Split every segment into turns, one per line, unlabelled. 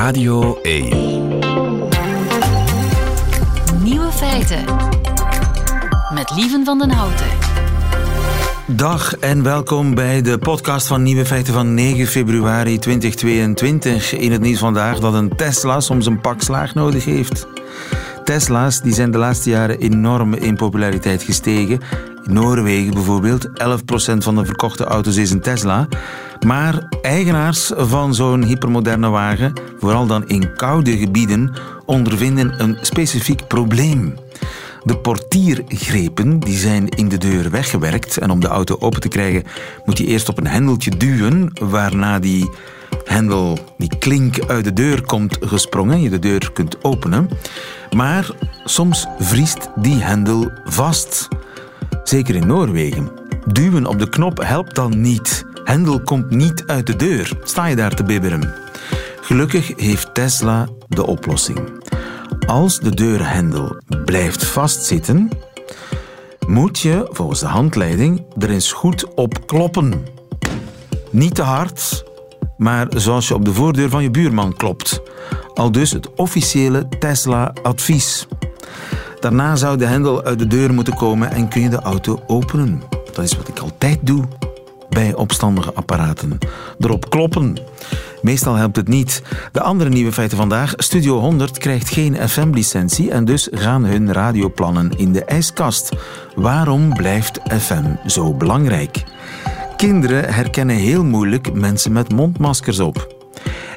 Radio 1.
Nieuwe feiten. Met Lieven van den Houten.
Dag en welkom bij de podcast van Nieuwe Feiten van 9 februari 2022. In het nieuws vandaag dat een Tesla soms een pak slaag nodig heeft. Tesla's die zijn de laatste jaren enorm in populariteit gestegen. In Noorwegen bijvoorbeeld, 11% van de verkochte auto's is een Tesla. Maar eigenaars van zo'n hypermoderne wagen, vooral dan in koude gebieden, ondervinden een specifiek probleem. De portiergrepen die zijn in de deur weggewerkt en om de auto open te krijgen moet je eerst op een hendeltje duwen, waarna die hendel, die klink uit de deur komt gesprongen, je de deur kunt openen. Maar soms vriest die hendel vast. Zeker in Noorwegen. Duwen op de knop helpt dan niet. Hendel komt niet uit de deur. Sta je daar te bibberen? Gelukkig heeft Tesla de oplossing. Als de deurhendel blijft vastzitten, moet je volgens de handleiding er eens goed op kloppen. Niet te hard, maar zoals je op de voordeur van je buurman klopt. Al dus het officiële Tesla-advies. Daarna zou de hendel uit de deur moeten komen en kun je de auto openen. Dat is wat ik altijd doe bij opstandige apparaten. Erop kloppen. Meestal helpt het niet. De andere nieuwe feiten vandaag. Studio 100 krijgt geen FM-licentie en dus gaan hun radioplannen in de ijskast. Waarom blijft FM zo belangrijk? Kinderen herkennen heel moeilijk mensen met mondmaskers op.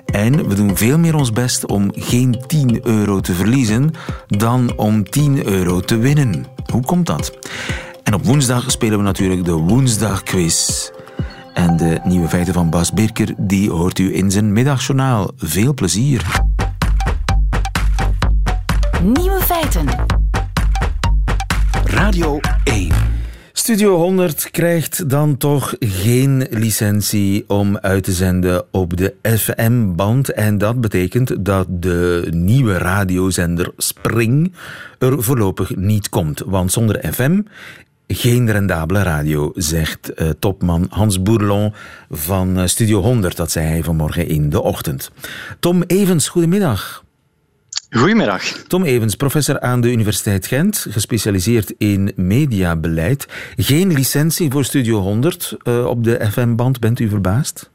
En we doen veel meer ons best om geen 10 euro te verliezen dan om 10 euro te winnen. Hoe komt dat? En op woensdag spelen we natuurlijk de Woensdagquiz. En de nieuwe feiten van Bas Birker, die hoort u in zijn middagjournaal. Veel plezier.
Nieuwe feiten.
Radio 1.
Studio 100 krijgt dan toch geen licentie om uit te zenden op de FM-band. En dat betekent dat de nieuwe radiozender Spring er voorlopig niet komt. Want zonder FM geen rendabele radio, zegt uh, topman Hans Bourlon van uh, Studio 100. Dat zei hij vanmorgen in de ochtend. Tom Evens, goedemiddag.
Goedemiddag.
Tom Evens, professor aan de Universiteit Gent, gespecialiseerd in mediabeleid. Geen licentie voor Studio 100 uh, op de FM-band, bent u verbaasd?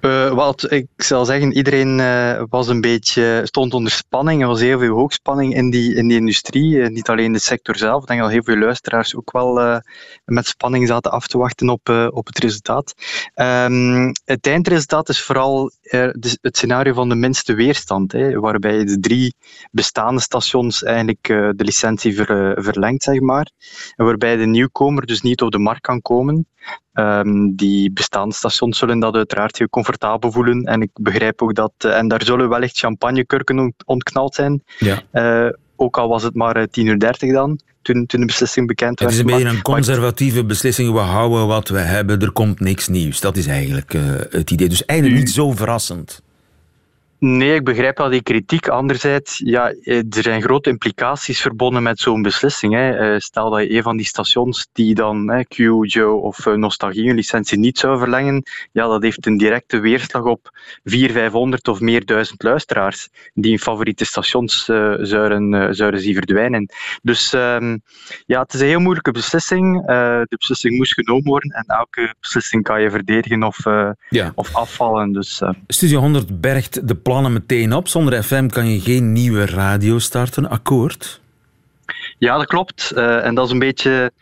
Uh, wat ik zal zeggen, iedereen uh, was een beetje, stond onder spanning. Er was heel veel hoogspanning in die, in die industrie. Uh, niet alleen de sector zelf. Ik denk dat heel veel luisteraars ook wel met spanning zaten af te wachten op, op het resultaat. Um, het eindresultaat is vooral het scenario van de minste weerstand. Hè, waarbij de drie bestaande stations eigenlijk de licentie ver, verlengt, zeg maar. En waarbij de nieuwkomer dus niet op de markt kan komen. Um, die bestaande stations zullen dat uiteraard heel comfortabel voelen. En ik begrijp ook dat, uh, en daar zullen wellicht champagnekurken ontknald zijn. Ja. Uh, ook al was het maar 10.30 uur dan, toen, toen de beslissing bekend werd.
Het is een beetje een conservatieve beslissing. We houden wat we hebben, er komt niks nieuws. Dat is eigenlijk uh, het idee. Dus eigenlijk niet zo verrassend.
Nee, ik begrijp wel die kritiek. Anderzijds, ja, er zijn grote implicaties verbonden met zo'n beslissing. Hè. Stel dat je een van die stations die dan hè, Q, Joe of Nostalgie een licentie niet zou verlengen, ja, dat heeft een directe weerslag op 400, 500 of meer duizend luisteraars die in favoriete stations uh, zouden, uh, zouden zien verdwijnen. Dus um, ja, het is een heel moeilijke beslissing. Uh, de beslissing moest genomen worden en elke beslissing kan je verdedigen of, ja. of afvallen. Dus,
Studio 100 bergt de plannen meteen op. Zonder FM kan je geen nieuwe radio starten. Akkoord?
Ja, dat klopt. Uh, en dat is een beetje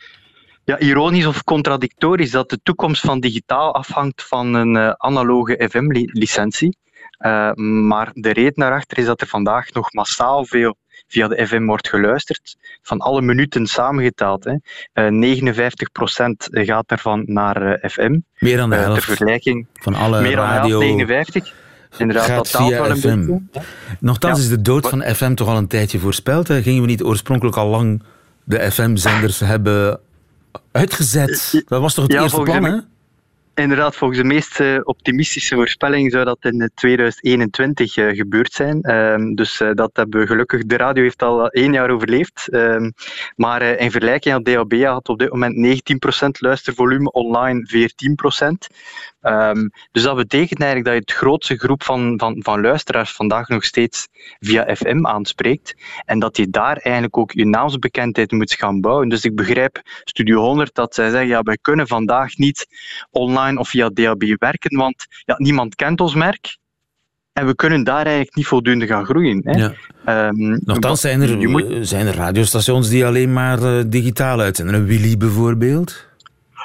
ja, ironisch of contradictorisch dat de toekomst van digitaal afhangt van een uh, analoge FM-licentie. Uh, maar de reden daarachter is dat er vandaag nog massaal veel via de FM wordt geluisterd. Van alle minuten samengeteld. Hè. Uh, 59% gaat daarvan naar FM.
Meer dan de helft.
ter vergelijking.
Van alle
meer dan
radio...
59. Inderdaad,
gaat
dat
via
wel een
FM.
beetje.
Nochtans
Ja.
is de dood van FM toch al een tijdje voorspeld. Hè? Gingen we niet oorspronkelijk al lang de FM-zenders hebben uitgezet? Dat was toch het
Ja,
eerste plan, hè?
Inderdaad, volgens de meest eh, optimistische voorspelling zou dat in eh, 2021 eh, gebeurd zijn. Ehm, dus eh, dat hebben we gelukkig. De radio heeft al één jaar overleefd. Ehm, maar eh, in vergelijking had DAB had op dit moment 19% luistervolume, online 14%. Ehm, dus dat betekent eigenlijk dat je het grootste groep van, van, van luisteraars vandaag nog steeds via FM aanspreekt. En dat je daar eigenlijk ook je naamsbekendheid moet gaan bouwen. Dus ik begrijp Studio 100 dat zij zeggen, ja, wij kunnen vandaag niet online of via DAB werken, want ja, niemand kent ons merk. En we kunnen daar eigenlijk niet voldoende gaan groeien. Hè.
Ja. Um, Nochtans zijn er, moet... zijn er radiostations die alleen maar uh, digitaal uitzenden. Willy bijvoorbeeld?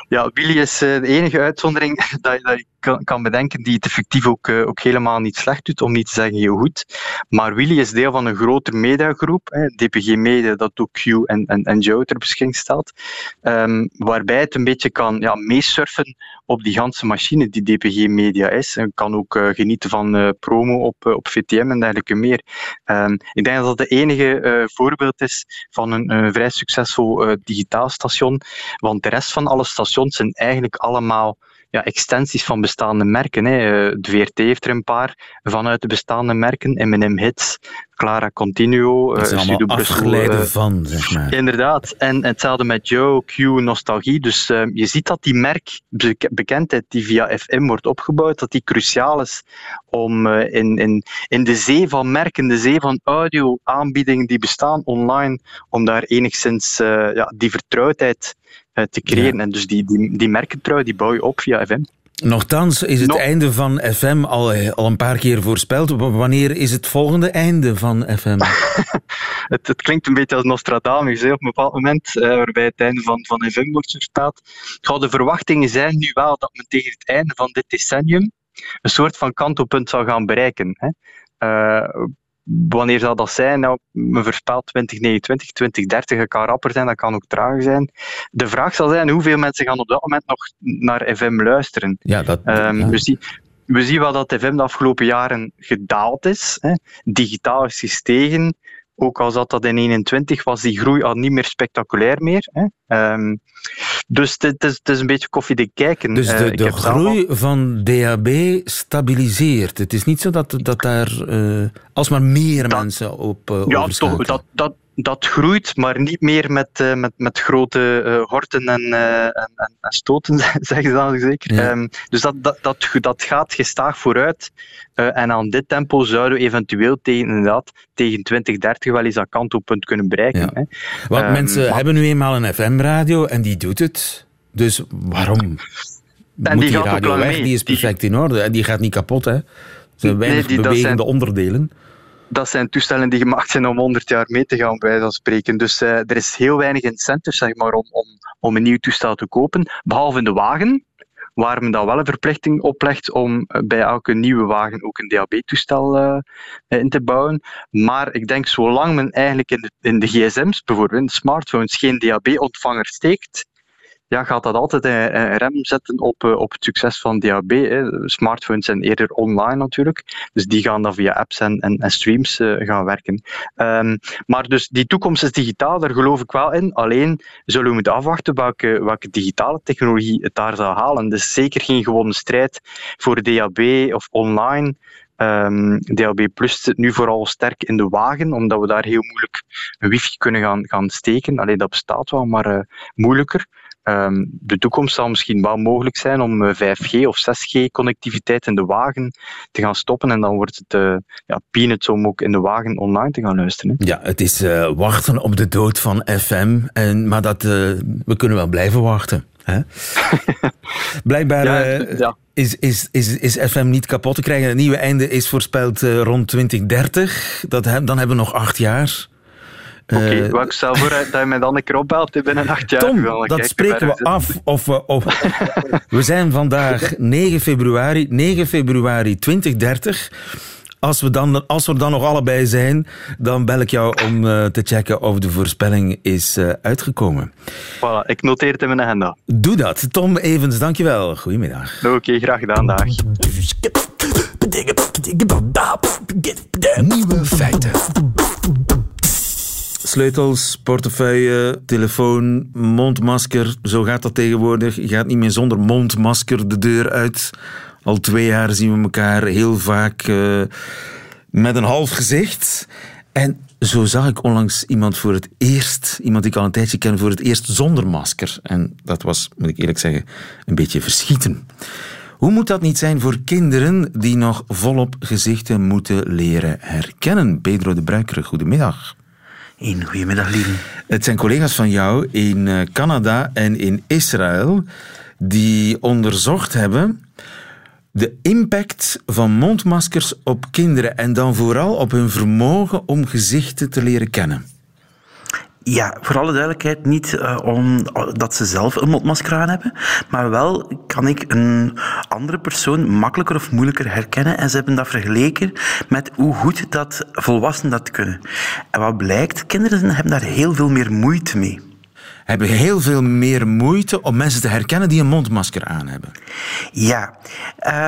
Ja, Willy is uh, de enige uitzondering dat, dat je kan, kan, bedenken die het effectief ook, uh, ook helemaal niet slecht doet, om niet te zeggen heel goed. Maar Willy is deel van een grotere mediagroep, DPG Media, dat ook Q en, en, en Joe ter beschikking stelt, um, waarbij het een beetje kan ja, meesurfen op die ganse machine die DPG Media is. En kan ook uh, genieten van uh, promo op, op VTM en dergelijke meer. Um, ik denk dat dat de enige voorbeeld is van een vrij succesvol digitaal station, want de rest van alle stations zijn eigenlijk allemaal ja, extensies van bestaande merken. Hè. Eh, de VRT heeft er een paar vanuit de bestaande merken. M&M Hits, Clara Continuo,
uh, Studio Brussel. Uh, van, zeg maar.
Inderdaad. En hetzelfde met Joe, Q, Nostalgie. Dus uh, je ziet dat die merkbekendheid die via FM wordt opgebouwd, dat die cruciaal is om in, in, in de zee van merken, de zee van audio-aanbiedingen die bestaan online, om daar enigszins ja, die vertrouwdheid eh, te creëren. En dus die, die, die merkentrouw die bouw je op via FM.
Nochtans is het einde van FM al, eh, al een paar keer voorspeld. Wanneer is het volgende einde van FM?
het, het, klinkt een beetje als Nostradamus hè, op een bepaald moment, uh, waarbij het einde van, van FM wordt voorspeld. De verwachtingen zijn nu wel dat men tegen het einde van dit decennium een soort van kantelpunt zal gaan bereiken. Hè. Uh, wanneer zal dat zijn? Nou, men voorspelt 2029, 2030. Dat kan rapper zijn, dat kan ook trager zijn. De vraag zal zijn hoeveel mensen gaan op dat moment nog naar FM luisteren.
Ja, dat,
um, ja. Dus we zien wel dat FM de afgelopen jaren gedaald is. Hè. Digitaal is gestegen. Ook al zat dat in 21, was die groei al niet meer spectaculair meer. Hè. Um, dus het is, is, een beetje koffie kijken.
Dus de, de groei van DAB stabiliseert. Het is niet zo dat, dat daar uh, alsmaar meer dat, mensen op uh,
Ja, toch, dat, dat, dat groeit, maar niet meer met, uh, met, met grote uh, horten en, uh, en, en, stoten, zeggen ze dan zeker. Ja. Um, dus dat, dat, dat, dat gaat gestaag vooruit. en aan dit tempo zouden we eventueel tegen, inderdaad, tegen 2030 wel eens dat kantelpunt kunnen bereiken. Ja. Hè.
Want um, mensen hebben nu eenmaal een FM-radio en die doet het. Dus waarom? En Moet die, die radio weg? Mee. Die is perfect die, in orde en die gaat niet kapot. Hè? Er zijn weinig nee, bewegende zijn... onderdelen
dat zijn toestellen die gemaakt zijn om 100 jaar mee te gaan, bij wijze van spreken. Dus uh, er is heel weinig incentive zeg maar, om, om, om een nieuw toestel te kopen, behalve in de wagen, waar men dan wel een verplichting oplegt om eh, bij elke nieuwe wagen ook een DAB-toestel uh, in te bouwen. Maar ik denk, zolang men eigenlijk in de, in de gsm's, bijvoorbeeld in de smartphones, geen DAB-ontvanger steekt, ja, gaat dat altijd een, rem zetten op, eh, op het succes van DAB. Hè. Smartphones zijn eerder online natuurlijk, dus die gaan dan via apps en, en, streams uh, gaan werken. Um, maar dus die toekomst is digitaal, daar geloof ik wel in. Alleen zullen we moeten afwachten welke, welke digitale technologie het daar zal halen. Dus zeker geen gewone strijd voor DAB of online. Um, ehm, Plus zit nu vooral sterk in de wagen, omdat we daar heel moeilijk een wifi kunnen gaan, gaan steken. Alleen dat bestaat wel, maar uh, moeilijker. Um, de toekomst zal misschien wel mogelijk zijn om 5G eh, of 6G-connectiviteit in de wagen te gaan stoppen. En dan wordt het uh, ja, peanuts om ook in de wagen online te gaan luisteren.
Hè. Ja, het is uh, wachten op de dood van FM. En, maar dat, we kunnen wel blijven wachten. Hè? Blijkbaar ja, ja. Is, is, is, is FM niet kapot te krijgen. Het nieuwe einde is voorspeld rond 2030. Dat, dan hebben we nog acht jaar.
Oké, okay, uh, ik stel voor dat je me dan een keer opbelt binnen acht jaar.
Tom, dat spreken we af. Of we, of, we zijn vandaag 9 februari, 9 februari 2030. Als we, dan, als we er dan nog allebei zijn, dan bel ik jou om uh, te checken of de voorspelling is uh, uitgekomen.
Voilà, ik noteer het in mijn agenda.
Doe dat. Tom Evans, dankjewel. Goedemiddag.
Oké, okay, graag gedaan. Dag.
Nieuwe feiten.
Sleutels, portefeuille, telefoon, mondmasker. Zo gaat dat tegenwoordig. Je gaat niet meer zonder mondmasker de deur uit. Al twee jaar zien we elkaar heel vaak uh, met een half gezicht. En zo zag ik onlangs iemand voor het eerst, iemand die ik al een tijdje ken, voor het eerst zonder masker. En dat was, moet ik eerlijk zeggen, een beetje verschieten. Hoe moet dat niet zijn voor kinderen die nog volop gezichten moeten leren herkennen? Pedro de Bruikere, goedemiddag.
Een goedemiddag, lieve.
Het zijn collega's van jou in eh, Canada en in Israël die onderzocht hebben de impact van mondmaskers op kinderen en dan vooral op hun vermogen om gezichten te leren kennen.
Ja, voor alle duidelijkheid niet uh, omdat ze zelf een mondmasker aan hebben, maar wel kan ik een andere persoon makkelijker of moeilijker herkennen. En ze hebben dat vergeleken met hoe goed dat volwassenen dat kunnen. En wat blijkt, kinderen hebben daar heel veel meer moeite mee
hebben heel veel meer moeite om mensen te herkennen die een mondmasker aan hebben.
Ja,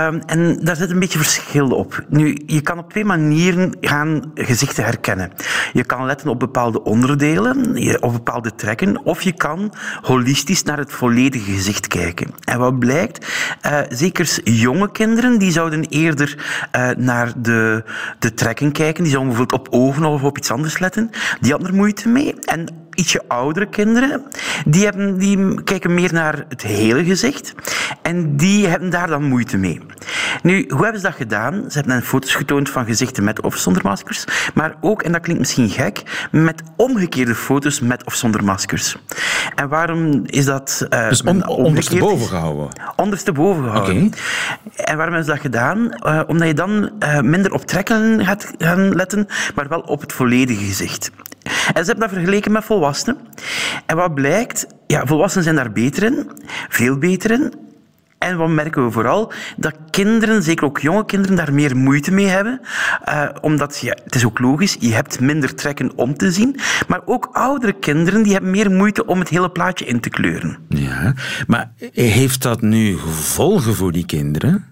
um, en daar zit een beetje verschil op. Nu, je kan op twee manieren gaan gezichten herkennen. Je kan letten op bepaalde onderdelen, of bepaalde trekken, of je kan holistisch naar het volledige gezicht kijken. En wat blijkt, uh, zeker jonge kinderen, die zouden eerder uh, naar de, de trekken kijken, die zouden bijvoorbeeld op ogen of op iets anders letten. Die hadden er moeite mee. En ietsje oudere kinderen, die, hebben, die kijken meer naar het hele gezicht. En die hebben daar dan moeite mee. Nu, hoe hebben ze dat gedaan? Ze hebben foto's getoond van gezichten met of zonder maskers. Maar ook, en dat klinkt misschien gek, met omgekeerde foto's met of zonder maskers. En waarom is dat...
Uh, dus on, ondersteboven gehouden?
Ondersteboven gehouden. Okay. En waarom hebben ze dat gedaan? Uh, omdat je dan uh, minder op trekken gaat gaan letten, maar wel op het volledige gezicht. En ze hebben dat vergeleken met volwassenen. En wat blijkt? Ja, volwassenen zijn daar beter in, veel beter in. En wat merken we vooral? Dat kinderen, zeker ook jonge kinderen, daar meer moeite mee hebben. Uh, omdat, ja, het is ook logisch, je hebt minder trekken om te zien. Maar ook oudere kinderen, die hebben meer moeite om het hele plaatje in te kleuren.
Ja, maar heeft dat nu gevolgen voor die kinderen?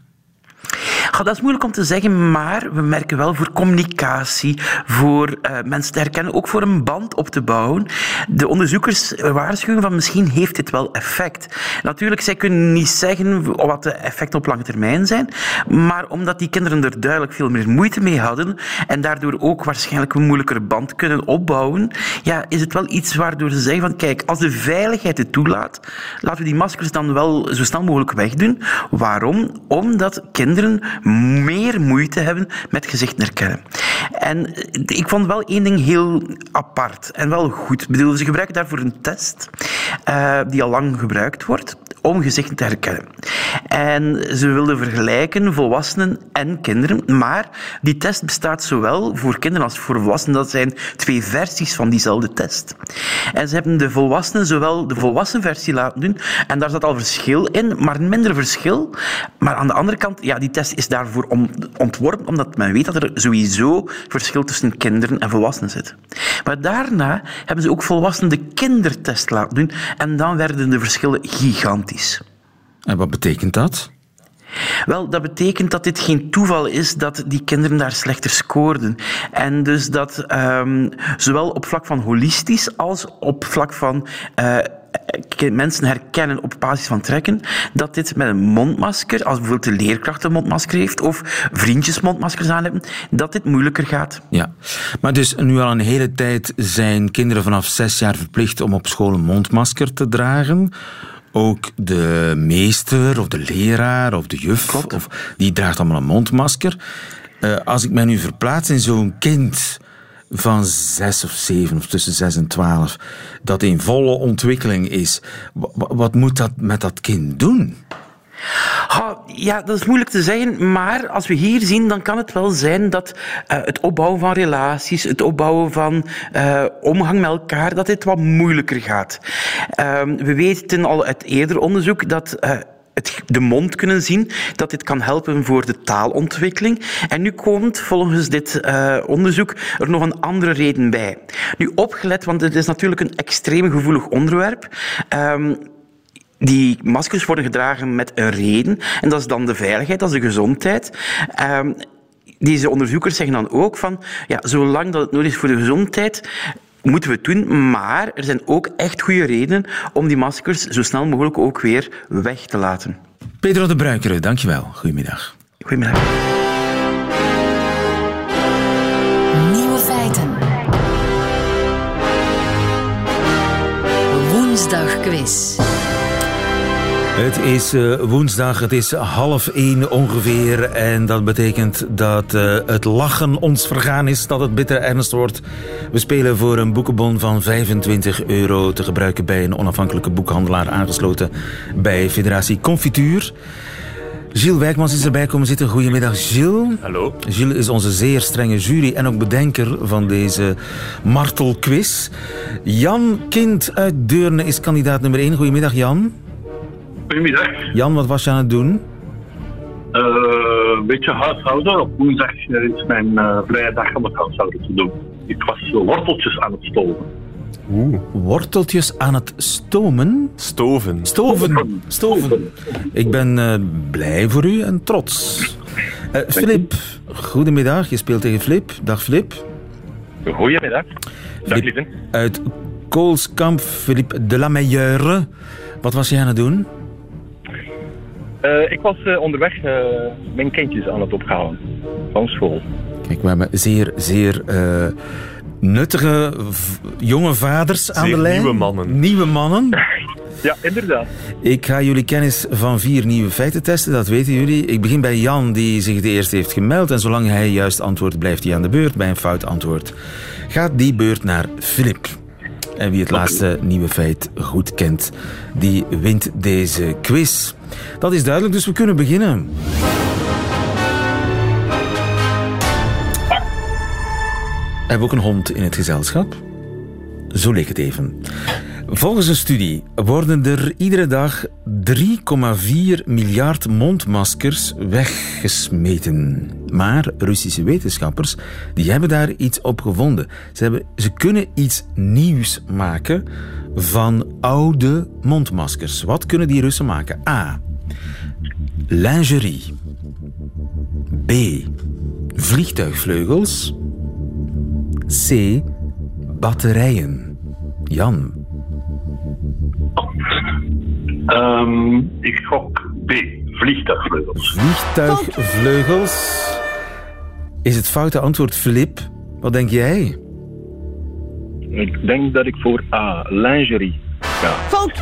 Dat is moeilijk om te zeggen, maar we merken wel voor communicatie, voor uh, mensen te herkennen, ook voor een band op te bouwen. De onderzoekers waarschuwen van misschien heeft dit wel effect. Natuurlijk, zij kunnen niet zeggen wat de effecten op lange termijn zijn, maar omdat die kinderen er duidelijk veel meer moeite mee hadden en daardoor ook waarschijnlijk een moeilijkere band kunnen opbouwen, ja, is het wel iets waardoor ze zeggen van kijk, als de veiligheid het toelaat, laten we die maskers dan wel zo snel mogelijk wegdoen. Waarom? Omdat kinderen meer moeite hebben met gezicht herkennen. En ik vond wel één ding heel apart en wel goed. Bedoel, ze gebruiken daarvoor een test uh, die al lang gebruikt wordt om gezichten te herkennen. En ze wilden vergelijken volwassenen en kinderen, maar die test bestaat zowel voor kinderen als voor volwassenen. Dat zijn twee versies van diezelfde test. En ze hebben de volwassenen zowel de volwassen versie laten doen, en daar zat al verschil in, maar minder verschil. Maar aan de andere kant, ja, die test is daarvoor ontworpen, omdat men weet dat er sowieso verschil tussen kinderen en volwassenen zit. Maar daarna hebben ze ook volwassenen de kindertest laten doen, en dan werden de verschillen gigantisch.
En wat betekent dat?
Wel, dat betekent dat dit geen toeval is dat die kinderen daar slechter scoorden. En dus dat um, zowel op vlak van holistisch als op vlak van uh, mensen herkennen op basis van trekken dat dit met een mondmasker, als bijvoorbeeld de leerkracht een mondmasker heeft of vriendjes mondmaskers aan hebben, dat dit moeilijker gaat.
Ja, maar dus nu al een hele tijd zijn kinderen vanaf zes jaar verplicht om op school een mondmasker te dragen ook de meester of de leraar of de juf, of, die draagt allemaal een mondmasker. Uh, als ik mij nu verplaats in zo'n kind van zes of zeven of tussen zes en twaalf, dat in volle ontwikkeling is, wat moet dat met dat kind doen?
Ja, dat is moeilijk te zeggen, maar als we hier zien, dan kan het wel zijn dat uh, het opbouwen van relaties, het opbouwen van uh, omgang met elkaar, dat dit wat moeilijker gaat. Uh, we weten al uit eerder onderzoek dat het, de mond kunnen zien, dat dit kan helpen voor de taalontwikkeling. En nu komt volgens dit onderzoek er nog een andere reden bij. Nu opgelet, want het is natuurlijk een extreem gevoelig onderwerp. Um, die maskers worden gedragen met een reden. En dat is dan de veiligheid, dat is de gezondheid. Um, deze onderzoekers zeggen dan ook van, ja, zolang dat het nodig is voor de gezondheid, moeten we het doen. Maar er zijn ook echt goede redenen om die maskers zo snel mogelijk ook weer weg te laten.
Pedro de Bruikere, dankjewel. Goedemiddag.
Goedemiddag.
Het is uh, woensdag, het is half één ongeveer. En dat betekent dat uh, het lachen ons vergaan is, dat het bitter ernst wordt. We spelen voor een boekenbon van 25 euro te gebruiken bij een onafhankelijke boekhandelaar aangesloten bij Federatie Confituur. Gilles Wijkmans is erbij komen zitten. Goedemiddag, Gilles.
Hallo.
Gilles is onze zeer strenge jury en ook bedenker van deze martelquiz. Jan Kind uit Deurne is kandidaat nummer 1. Goedemiddag, Jan.
Goedemiddag.
Jan, wat was je aan het doen?
Uh, een beetje huishouden. Op woensdag is mijn uh, vrije dag om het huishouden te doen. Ik was worteltjes aan het stoven.
Oeh. Worteltjes aan het stomen?
Stoven.
Stoven. Stoven. Ik ben uh, blij voor u en trots. Filip, goedemiddag. Je speelt tegen Flip. Dag Flip.
Goedemiddag. Dag lieve.
Uit Koolskamp, Filip de la Meilleure. Wat was je aan het doen?
Uh, ik was uh, onderweg uh, mijn kindjes aan het ophalen van school.
Kijk, we hebben zeer, zeer nuttige jonge vaders aan de lijn.
Nieuwe mannen.
Nieuwe mannen.
ja, inderdaad.
Ik ga jullie kennis van vier nieuwe feiten testen, dat weten jullie. Ik begin bij Jan, die zich de eerste heeft gemeld. En zolang hij juist antwoordt, blijft hij aan de beurt. Bij een fout antwoord gaat die beurt naar Filip. En wie het laatste nieuwe feit goed kent, die wint deze quiz. Dat is duidelijk, dus we kunnen beginnen. We hebben ook een hond in het gezelschap. Zo leek het even. Volgens een studie worden er iedere dag 3,4 miljard mondmaskers weggesmeten. Maar Russische wetenschappers die hebben daar iets op gevonden. Ze, hebben, ze kunnen iets nieuws maken van oude mondmaskers. Wat kunnen die Russen maken? A. Lingerie. B. Vliegtuigvleugels. C. Batterijen. Jan.
Um, ik gok B. Vliegtuigvleugels.
Vliegtuigvleugels. Is het foute antwoord, Filip? Wat denk jij?
Ik denk dat ik voor A. Lingerie ga.
Fout!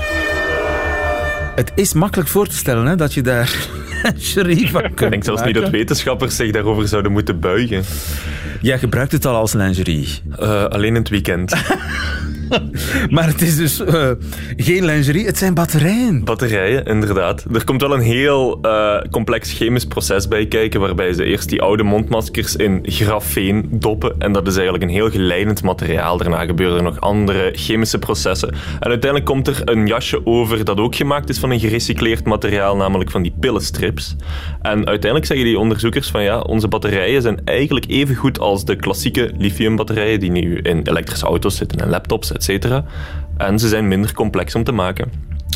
Het is makkelijk voor te stellen hè, dat je daar lingerie van kunt
Ik denk zelfs niet dat wetenschappers zich daarover zouden moeten buigen.
Jij gebruikt het al als lingerie?
Uh, alleen in het weekend.
maar het is dus uh, geen lingerie, het zijn batterijen.
Batterijen, inderdaad. Er komt wel een heel uh, complex chemisch proces bij kijken, waarbij ze eerst die oude mondmaskers in grafeen doppen. En dat is eigenlijk een heel geleidend materiaal. Daarna gebeuren er nog andere chemische processen. En uiteindelijk komt er een jasje over dat ook gemaakt is van een gerecycleerd materiaal, namelijk van die pillenstrips. En uiteindelijk zeggen die onderzoekers van ja, onze batterijen zijn eigenlijk even goed als de klassieke lithiumbatterijen die nu in elektrische auto's zitten en laptops En ze zijn minder complex om te maken.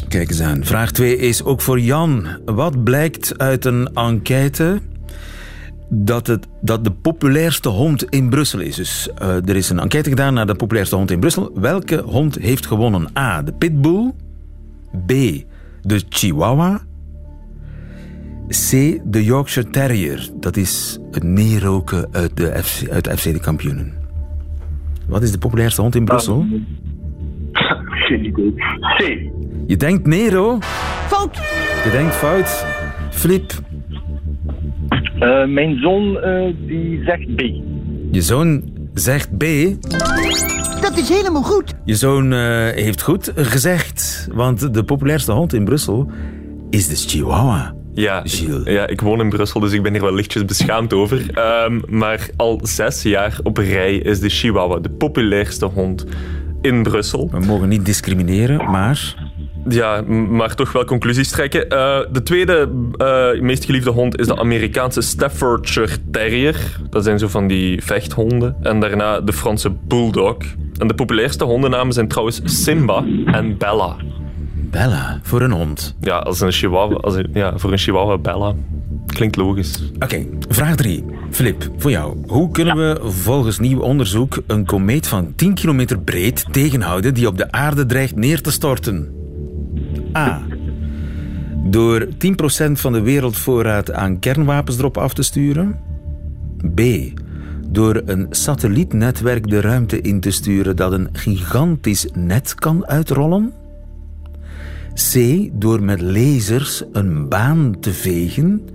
Kijk eens aan. Vraag 2 is ook voor Jan. Wat blijkt uit een enquête dat, het, dat de populairste hond in Brussel is? Dus uh, er is een enquête gedaan naar de populairste hond in Brussel. Welke hond heeft gewonnen? A. De Pitbull. B. De Chihuahua. C. De Yorkshire Terrier. Dat is het neerroken uit de FC, uit de FC de kampioenen. Wat is de populairste hond in Brussel?
Um, geen idee. C.
Je denkt Nero?
Fout.
Je denkt fout. Flip.
Uh, mijn zoon uh, die zegt B.
Je zoon zegt B.
Dat is helemaal goed.
Je zoon uh, heeft goed gezegd, want de populairste hond in Brussel is de Chihuahua.
Ja, ja, ik woon in Brussel, dus ik ben hier wel lichtjes beschaamd over. Um, maar al zes jaar op rij is de Chihuahua de populairste hond in Brussel.
We mogen niet discrimineren, maar...
Ja, maar toch wel conclusies trekken. Uh, de tweede uh, meest geliefde hond is de Amerikaanse Staffordshire Terrier. Dat zijn zo van die vechthonden. En daarna de Franse Bulldog. En de populairste hondennamen zijn trouwens Simba en Bella.
Bella, voor een hond.
Ja, als een chihuahua, als een, ja voor een chihuahua Bella. Klinkt logisch.
Oké, okay, vraag 3. Filip, voor jou. Hoe kunnen we volgens nieuw onderzoek een komeet van 10 kilometer breed tegenhouden die op de aarde dreigt neer te storten? A. Door 10% van de wereldvoorraad aan kernwapens erop af te sturen. B. Door een satellietnetwerk de ruimte in te sturen dat een gigantisch net kan uitrollen. C. Door met lasers een baan te vegen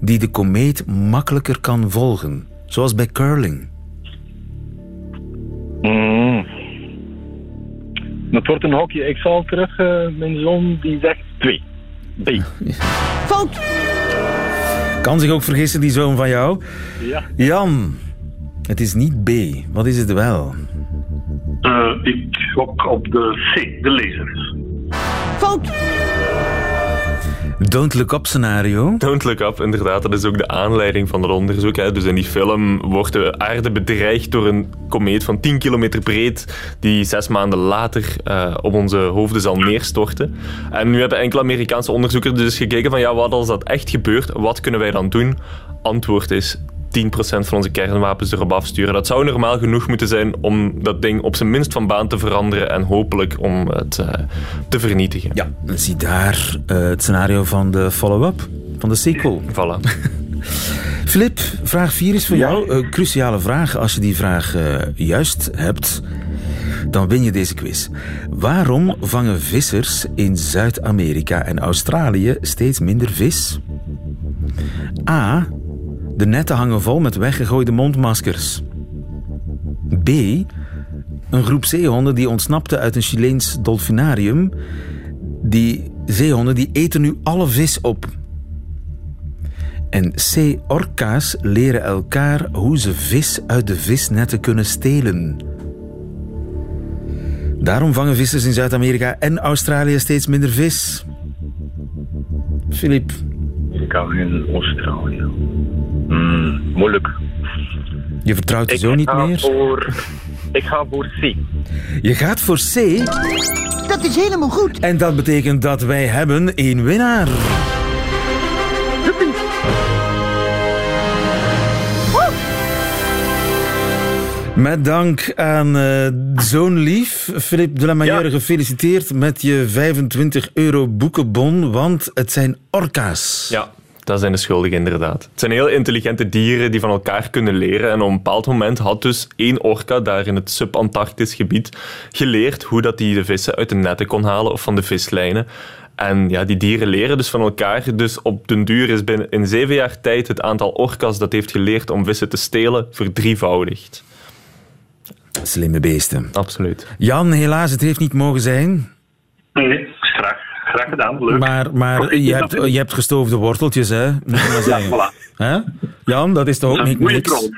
die de komeet makkelijker kan volgen. Zoals bij curling.
Mm. Het wordt een hokje. Ik zal terug, eh, mijn zoon die zegt 2. B.
Fout.
Kan zich ook vergissen, die zoon van jou.
Ja.
Jan, het is niet B. Wat is het wel?
Eh, ik gok op de C, de lasers.
Fout.
Don't Look Up scenario.
Don't Look Up, inderdaad, dat is ook de aanleiding van het onderzoek. Hè. Dus in die film wordt de aarde bedreigd door een komeet van 10 kilometer breed, die zes maanden later eh, op onze hoofden zal neerstorten. En nu hebben enkele Amerikaanse onderzoekers dus gekeken van ja, wat als dat echt gebeurt, wat kunnen wij dan doen? Antwoord is 10% van onze kernwapens erop afsturen. Dat zou normaal genoeg moeten zijn om dat ding op zijn minst van baan te veranderen en hopelijk om het eh, te vernietigen.
Ja, zie daar eh, het scenario van de follow-up, van de sequel.
Voilà.
Filip, vraag 4 is voor jou. Een cruciale vraag. Als je die vraag eh, juist hebt, dan win je deze quiz. Waarom vangen vissers in Zuid-Amerika en Australië steeds minder vis? A. De netten hangen vol met weggegooide mondmaskers. B. Een groep zeehonden die ontsnapte uit een Chileens dolfinarium. Die zeehonden die eten nu alle vis op. En C. Orka's leren elkaar hoe ze vis uit de visnetten kunnen stelen. Daarom vangen vissers in Zuid-Amerika en Australië steeds minder vis. Filip,
Amerika en Australië. Moeilijk.
je vertrouwt zo niet
ga
meer?
Voor, ik ga voor C.
Je gaat voor C
Dat is helemaal goed.
en dat betekent dat wij hebben één winnaar. Met dank aan eh, zoon lief, Philippe de la Mayeur, gefeliciteerd met je 25 euro boekenbon, want het zijn orka's.
Ja, dat zijn de schuldigen inderdaad. Het zijn heel intelligente dieren die van elkaar kunnen leren. En op een bepaald moment had dus één orka daar in het sub-Antarctisch gebied geleerd hoe dat die de vissen uit de netten kon halen of van de vislijnen. En ja, die dieren leren dus van elkaar. Dus op den duur is binnen in zeven jaar tijd het aantal orka's dat heeft geleerd om vissen te stelen verdrievoudigd.
Slimme beesten.
Absoluut.
Jan, helaas, het heeft niet mogen zijn.
Nee, graag, gedaan. Leuk.
Maar, maar je, hebt, je hebt gestoofde worteltjes, hè? Maar zeggen.
Voilà.
Hè? Jan, dat is toch ook niet niks?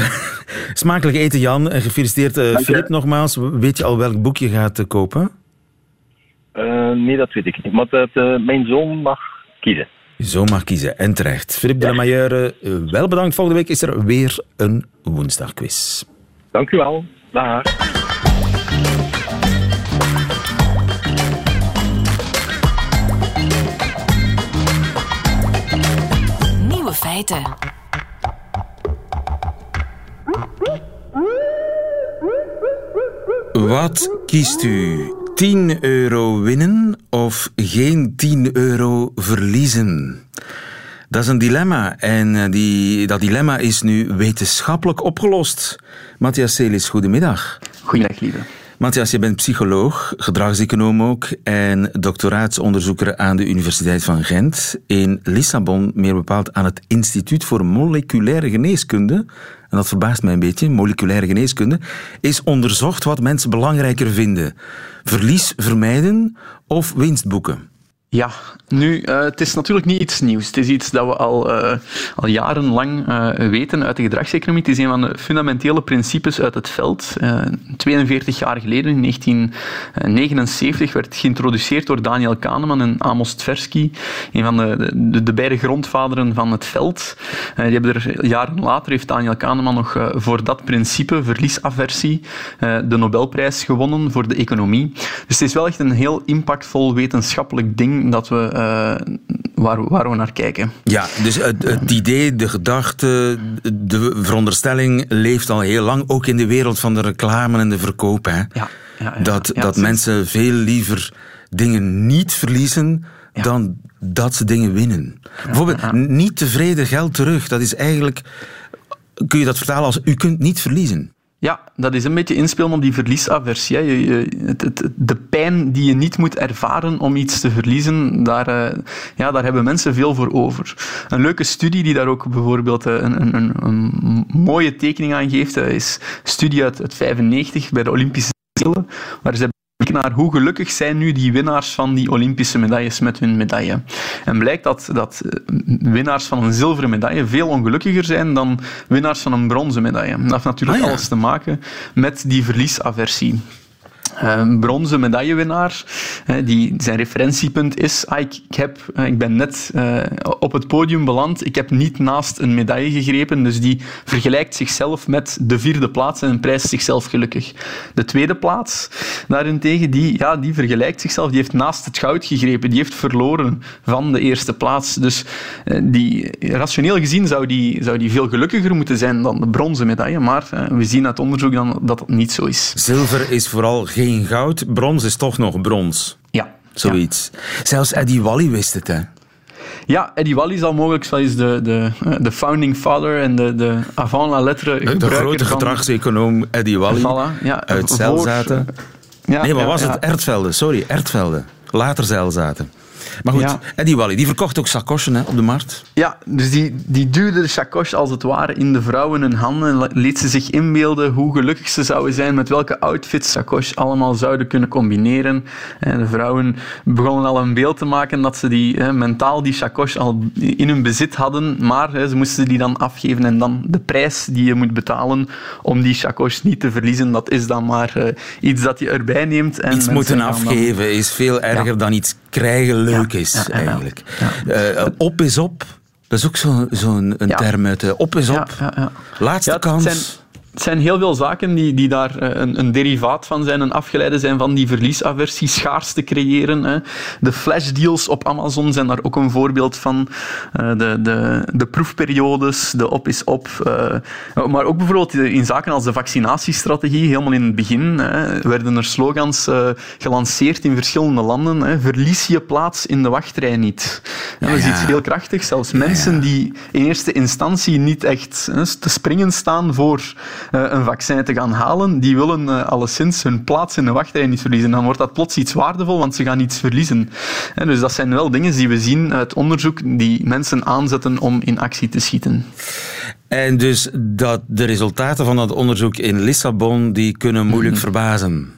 Smakelijk eten, Jan. En gefeliciteerd. Filip, nogmaals. Weet je al welk boek je gaat eh, kopen?
Eh, nee, dat weet ik niet. Maar dat, eh, mijn zoon mag kiezen.
Zo mag kiezen. En terecht. Filip de eh, wel bedankt. Volgende week is er weer een woensdagquiz.
Dank u wel. Dag.
Feiten.
Wat kiest u? 10 euro winnen of geen 10 euro verliezen? Dat is een dilemma en eh, die, dat dilemma is nu wetenschappelijk opgelost. Matthias Celis, goedemiddag.
Goeiedag, lieve.
Matthias, je bent psycholoog, gedragseconoom ook en doctoraatsonderzoeker aan de Universiteit van Gent in Lissabon, meer bepaald aan het Instituut voor Moleculaire Geneeskunde. En dat verbaast mij een beetje, moleculaire geneeskunde, is onderzocht wat mensen belangrijker vinden. Verlies vermijden of winst boeken.
Ja, nu, eh, het is natuurlijk niet iets nieuws. Het is iets dat we al, eh, al jarenlang eh, weten uit de gedragseconomie. Het is een van de fundamentele principes uit het veld. Eh, 42 jaar geleden, in 1979, werd geïntroduceerd door Daniel Kahneman en Amos Tversky, een van de, de, de beide grondvaderen van het veld. Die hebben er jaren later, heeft Daniel Kahneman nog voor dat principe, verliesaversie, de Nobelprijs gewonnen voor de economie. Dus het is wel echt een heel impactvol wetenschappelijk ding dat we, eh, waar, we- waar we naar kijken.
Ja, dus het, het idee, de gedachte, de veronderstelling leeft al heel lang, ook in de wereld van de reclame en de verkoop. Hè?
Ja, ja, ja,
dat dat mensen veel liever dingen niet verliezen dan dat ze dingen winnen. Bijvoorbeeld, niet tevreden geld terug. Dat is eigenlijk, kun je dat vertalen als u kunt niet verliezen.
Ja, dat is een beetje inspelen op die verliesaversie. Je, het, het, de pijn die je niet moet ervaren om iets te verliezen, daar, uh, ja, daar hebben mensen veel voor over. Een leuke studie die daar ook bijvoorbeeld uh, een, een, een, mooie tekening aan geeft, uh, is een studie uit, uit 95 bij de Olympische Spelen, waar ze naar hoe gelukkig zijn nu die winnaars van die Olympische medailles met hun medaille. En blijkt dat, dat winnaars van een zilveren medaille veel ongelukkiger zijn dan winnaars van een bronzen medaille. Dat heeft natuurlijk
Ah, ja.
alles te maken met die verliesaversie. Een bronzen medaillewinnaar, hè, die zijn referentiepunt is, ah, ik, ik, heb, eh, ik ben net op het podium beland, ik heb niet naast een medaille gegrepen, dus die vergelijkt zichzelf met de vierde plaats en prijst zichzelf gelukkig. De tweede plaats, daarentegen, die, ja, die vergelijkt zichzelf, die heeft naast het goud gegrepen, die heeft verloren van de eerste plaats. Dus die, rationeel gezien zou die, zou die veel gelukkiger moeten zijn dan de bronzen medaille, maar we zien uit onderzoek dan dat het niet zo is.
Zilver is vooral geen goud, brons is toch nog brons.
Ja.
Zoiets. Ja. Zelfs Eddie Wally wist het, hè?
Ja, Eddie Wally zal mogelijk wel eens de, de, de founding father en de, de avant la lettre
De, de grote gedragseconoom Eddie Wally
voilà, ja,
uit Zelzaten. Ja, nee, wat was het? Ertvelde, sorry, Ertvelde. Later Zelzaten. Maar goed, ja. Eddie Wally, die verkocht ook sacochen hè, op de markt.
Ja, dus die, die duwde de sacoche als het ware in de vrouwen hun handen en liet ze zich inbeelden hoe gelukkig ze zouden zijn met welke outfits sacoche allemaal zouden kunnen combineren. En de vrouwen begonnen al een beeld te maken dat ze die, hè, mentaal die sacoche al in hun bezit hadden, maar hè, ze moesten die dan afgeven en dan de prijs die je moet betalen om die sacoche niet te verliezen, dat is dan maar uh, iets dat je erbij neemt. En
iets moeten afgeven dan... is veel erger ja. dan iets krijgen leuk ja, is, eigenlijk. Uh, op is op. Dat is ook zo'n zo een term uit uh, op is op. Laatste kans.
Zijn, het zijn heel veel zaken die, die daar een, een, derivaat van zijn, een afgeleide zijn van die verliesaversie, schaars te creëren. Hè. De flashdeals op Amazon zijn daar ook een voorbeeld van. Uh, de, de, de proefperiodes, de op is op. Uh, maar ook bijvoorbeeld in zaken als de vaccinatiestrategie, helemaal in het begin, hè, werden er slogans uh, gelanceerd in verschillende landen. Hè. Verlies je plaats in de wachtrij niet. Ja, dat is ja. iets heel krachtigs. Zelfs mensen die in eerste instantie niet echt hè, te springen staan voor een vaccin te gaan halen, die willen uh, alleszins hun plaats in de wachtrij niet verliezen. Dan wordt dat plots iets waardevol, want ze gaan iets verliezen. En dus dat zijn wel dingen die we zien uit onderzoek die mensen aanzetten om in actie te schieten.
En dus dat de resultaten van dat onderzoek in Lissabon, die kunnen moeilijk mm-hmm. verbazen.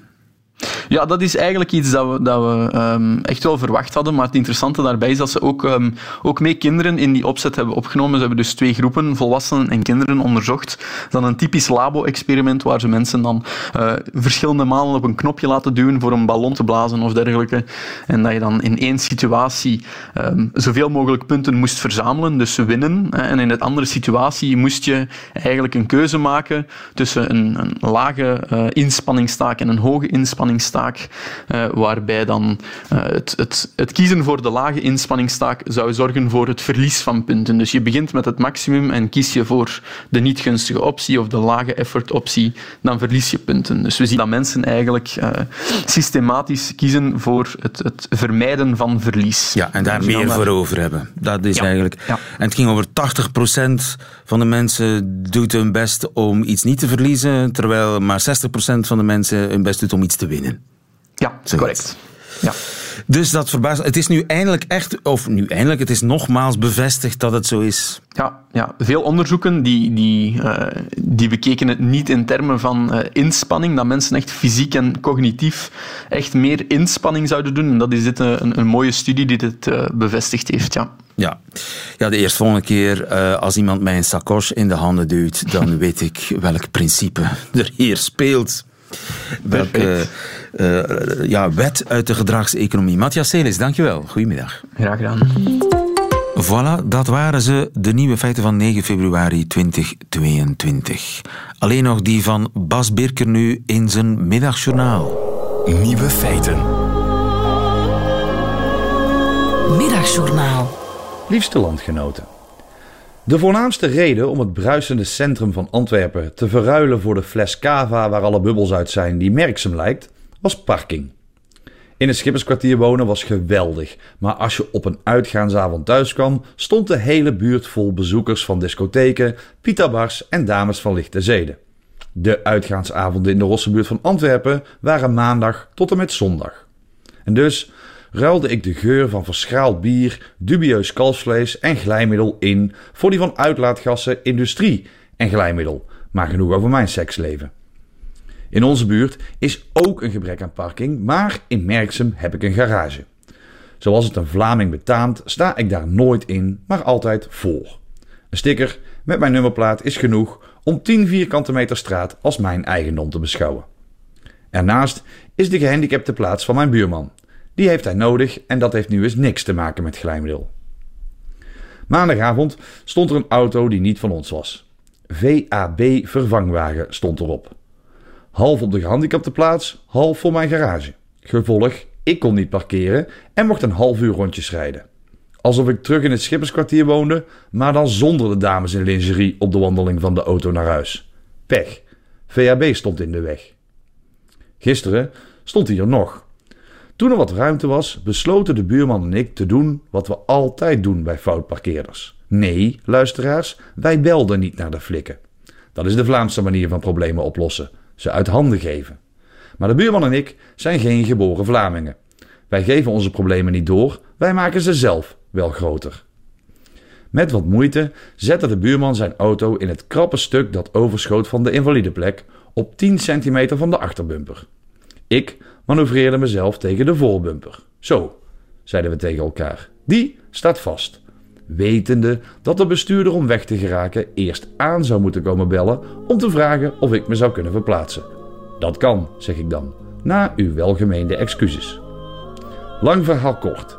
Ja, dat is eigenlijk iets dat we, dat we um, echt wel verwacht hadden. Maar het interessante daarbij is dat ze ook, um, ook mee kinderen in die opzet hebben opgenomen. Ze hebben dus twee groepen, volwassenen en kinderen, onderzocht. Dan een typisch labo-experiment waar ze mensen dan uh, verschillende malen op een knopje laten duwen voor een ballon te blazen of dergelijke. En dat je dan in één situatie um, zoveel mogelijk punten moest verzamelen, dus winnen. En in een andere situatie moest je eigenlijk een keuze maken tussen een, een lage uh, inspanningstaak en een hoge inspanningstaak. Uh, waarbij dan uh, het, het, het, kiezen voor de lage inspanningstaak zou zorgen voor het verlies van punten. Dus je begint met het maximum en kies je voor de niet gunstige optie of de lage effort optie, dan verlies je punten. Dus we zien dat mensen eigenlijk uh, systematisch kiezen voor het, het, vermijden van verlies.
Ja, en daar meer voor over hebben. Dat is
ja.
eigenlijk...
Ja.
En het ging over 80% van de mensen doet hun best om iets niet te verliezen, terwijl maar 60% van de mensen hun best doet om iets te winnen.
Ja, Zoiets. correct. Ja.
Dus dat verbaast. Het is nu eindelijk echt, of nu eindelijk, het is nogmaals bevestigd dat het zo is.
Ja, ja. veel onderzoeken die, die, uh, die bekeken het niet in termen van uh, inspanning, dat mensen echt fysiek en cognitief echt meer inspanning zouden doen. En dat is dit een, een mooie studie die dit uh, bevestigd heeft. Ja.
Ja. ja, de eerstvolgende keer uh, als iemand mij een sacoche in de handen duwt, dan weet ik welk principe er hier speelt. Welke uh, ja, wet uit de gedragseconomie. Matthias Celis, dankjewel. Goedemiddag.
Graag gedaan.
Voilà, dat waren ze, de nieuwe feiten van 9 februari 2022. Alleen nog die van Bas Birker nu in zijn middagjournaal.
Nieuwe feiten.
Middagjournaal.
Liefste landgenoten. De voornaamste reden om het bruisende centrum van Antwerpen te verruilen voor de fles cava waar alle bubbels uit zijn die merkzaam lijkt, was parking. In het schipperskwartier wonen was geweldig, maar als je op een uitgaansavond thuis kwam, stond de hele buurt vol bezoekers van discotheken, pitabars en dames van lichte zeden. De uitgaansavonden in de Rossenbuurt van Antwerpen waren maandag tot en met zondag. En dus ruilde ik de geur van verschaald bier, dubieus kalfsvlees en glijmiddel in voor die van uitlaatgassen, industrie en glijmiddel. Maar genoeg over mijn seksleven. In onze buurt is ook een gebrek aan parking, maar in Merksem heb ik een garage. Zoals het een Vlaming betaamt, sta ik daar nooit in, maar altijd voor. Een sticker met mijn nummerplaat is genoeg om 10 vierkante meter straat als mijn eigendom te beschouwen. Ernaast is de gehandicapte plaats van mijn buurman. Die heeft hij nodig en dat heeft nu eens niks te maken met glijmiddel. Maandagavond stond er een auto die niet van ons was. VAB vervangwagen stond erop. Half op de gehandicapte plaats, half voor mijn garage. Gevolg, ik kon niet parkeren en mocht een half uur rondjes rijden. Alsof ik terug in het schipperskwartier woonde, maar dan zonder de dames in lingerie op de wandeling van de auto naar huis. Pech. VAB stond in de weg. Gisteren stond hij er nog. Toen er wat ruimte was, besloten de buurman en ik te doen wat we altijd doen bij foutparkeerders. Nee, luisteraars, wij belden niet naar de flikken. Dat is de Vlaamse manier van problemen oplossen: ze uit handen geven. Maar de buurman en ik zijn geen geboren Vlamingen. Wij geven onze problemen niet door, wij maken ze zelf wel groter. Met wat moeite zette de buurman zijn auto in het krappe stuk dat overschoot van de invalideplek op 10 centimeter van de achterbumper. Ik manoeuvreerde mezelf tegen de voorbumper. Zo, zeiden we tegen elkaar. Die staat vast. Wetende dat de bestuurder om weg te geraken eerst aan zou moeten komen bellen om te vragen of ik me zou kunnen verplaatsen. Dat kan, zeg ik dan, na uw welgemeende excuses. Lang verhaal kort.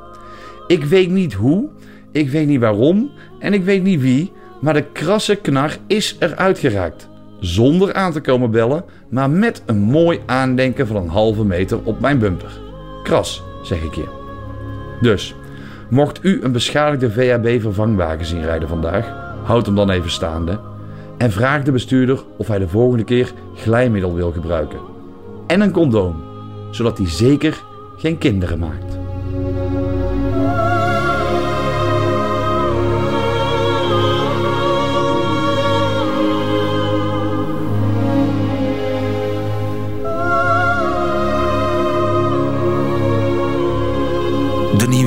Ik weet niet hoe, ik weet niet waarom en ik weet niet wie, maar de krasse knar is eruit geraakt. Zonder aan te komen bellen, maar met een mooi aandenken van een halve meter op mijn bumper. Kras, zeg ik je. Dus, mocht u een beschadigde VAB vervangwagen zien rijden vandaag, houd hem dan even staande en vraag de bestuurder of hij de volgende keer glijmiddel wil gebruiken. En een condoom, zodat hij zeker geen kinderen maakt.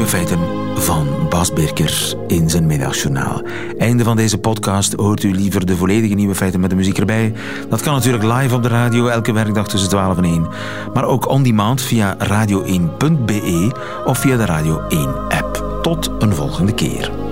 Feiten van Bas Birker in zijn middagjournaal. Einde van deze podcast. Hoort u liever de volledige nieuwe feiten met de muziek erbij? Dat kan natuurlijk live op de radio elke werkdag tussen 12 en 1. Maar ook on demand via radio1.be of via de Radio 1 app. Tot een volgende keer.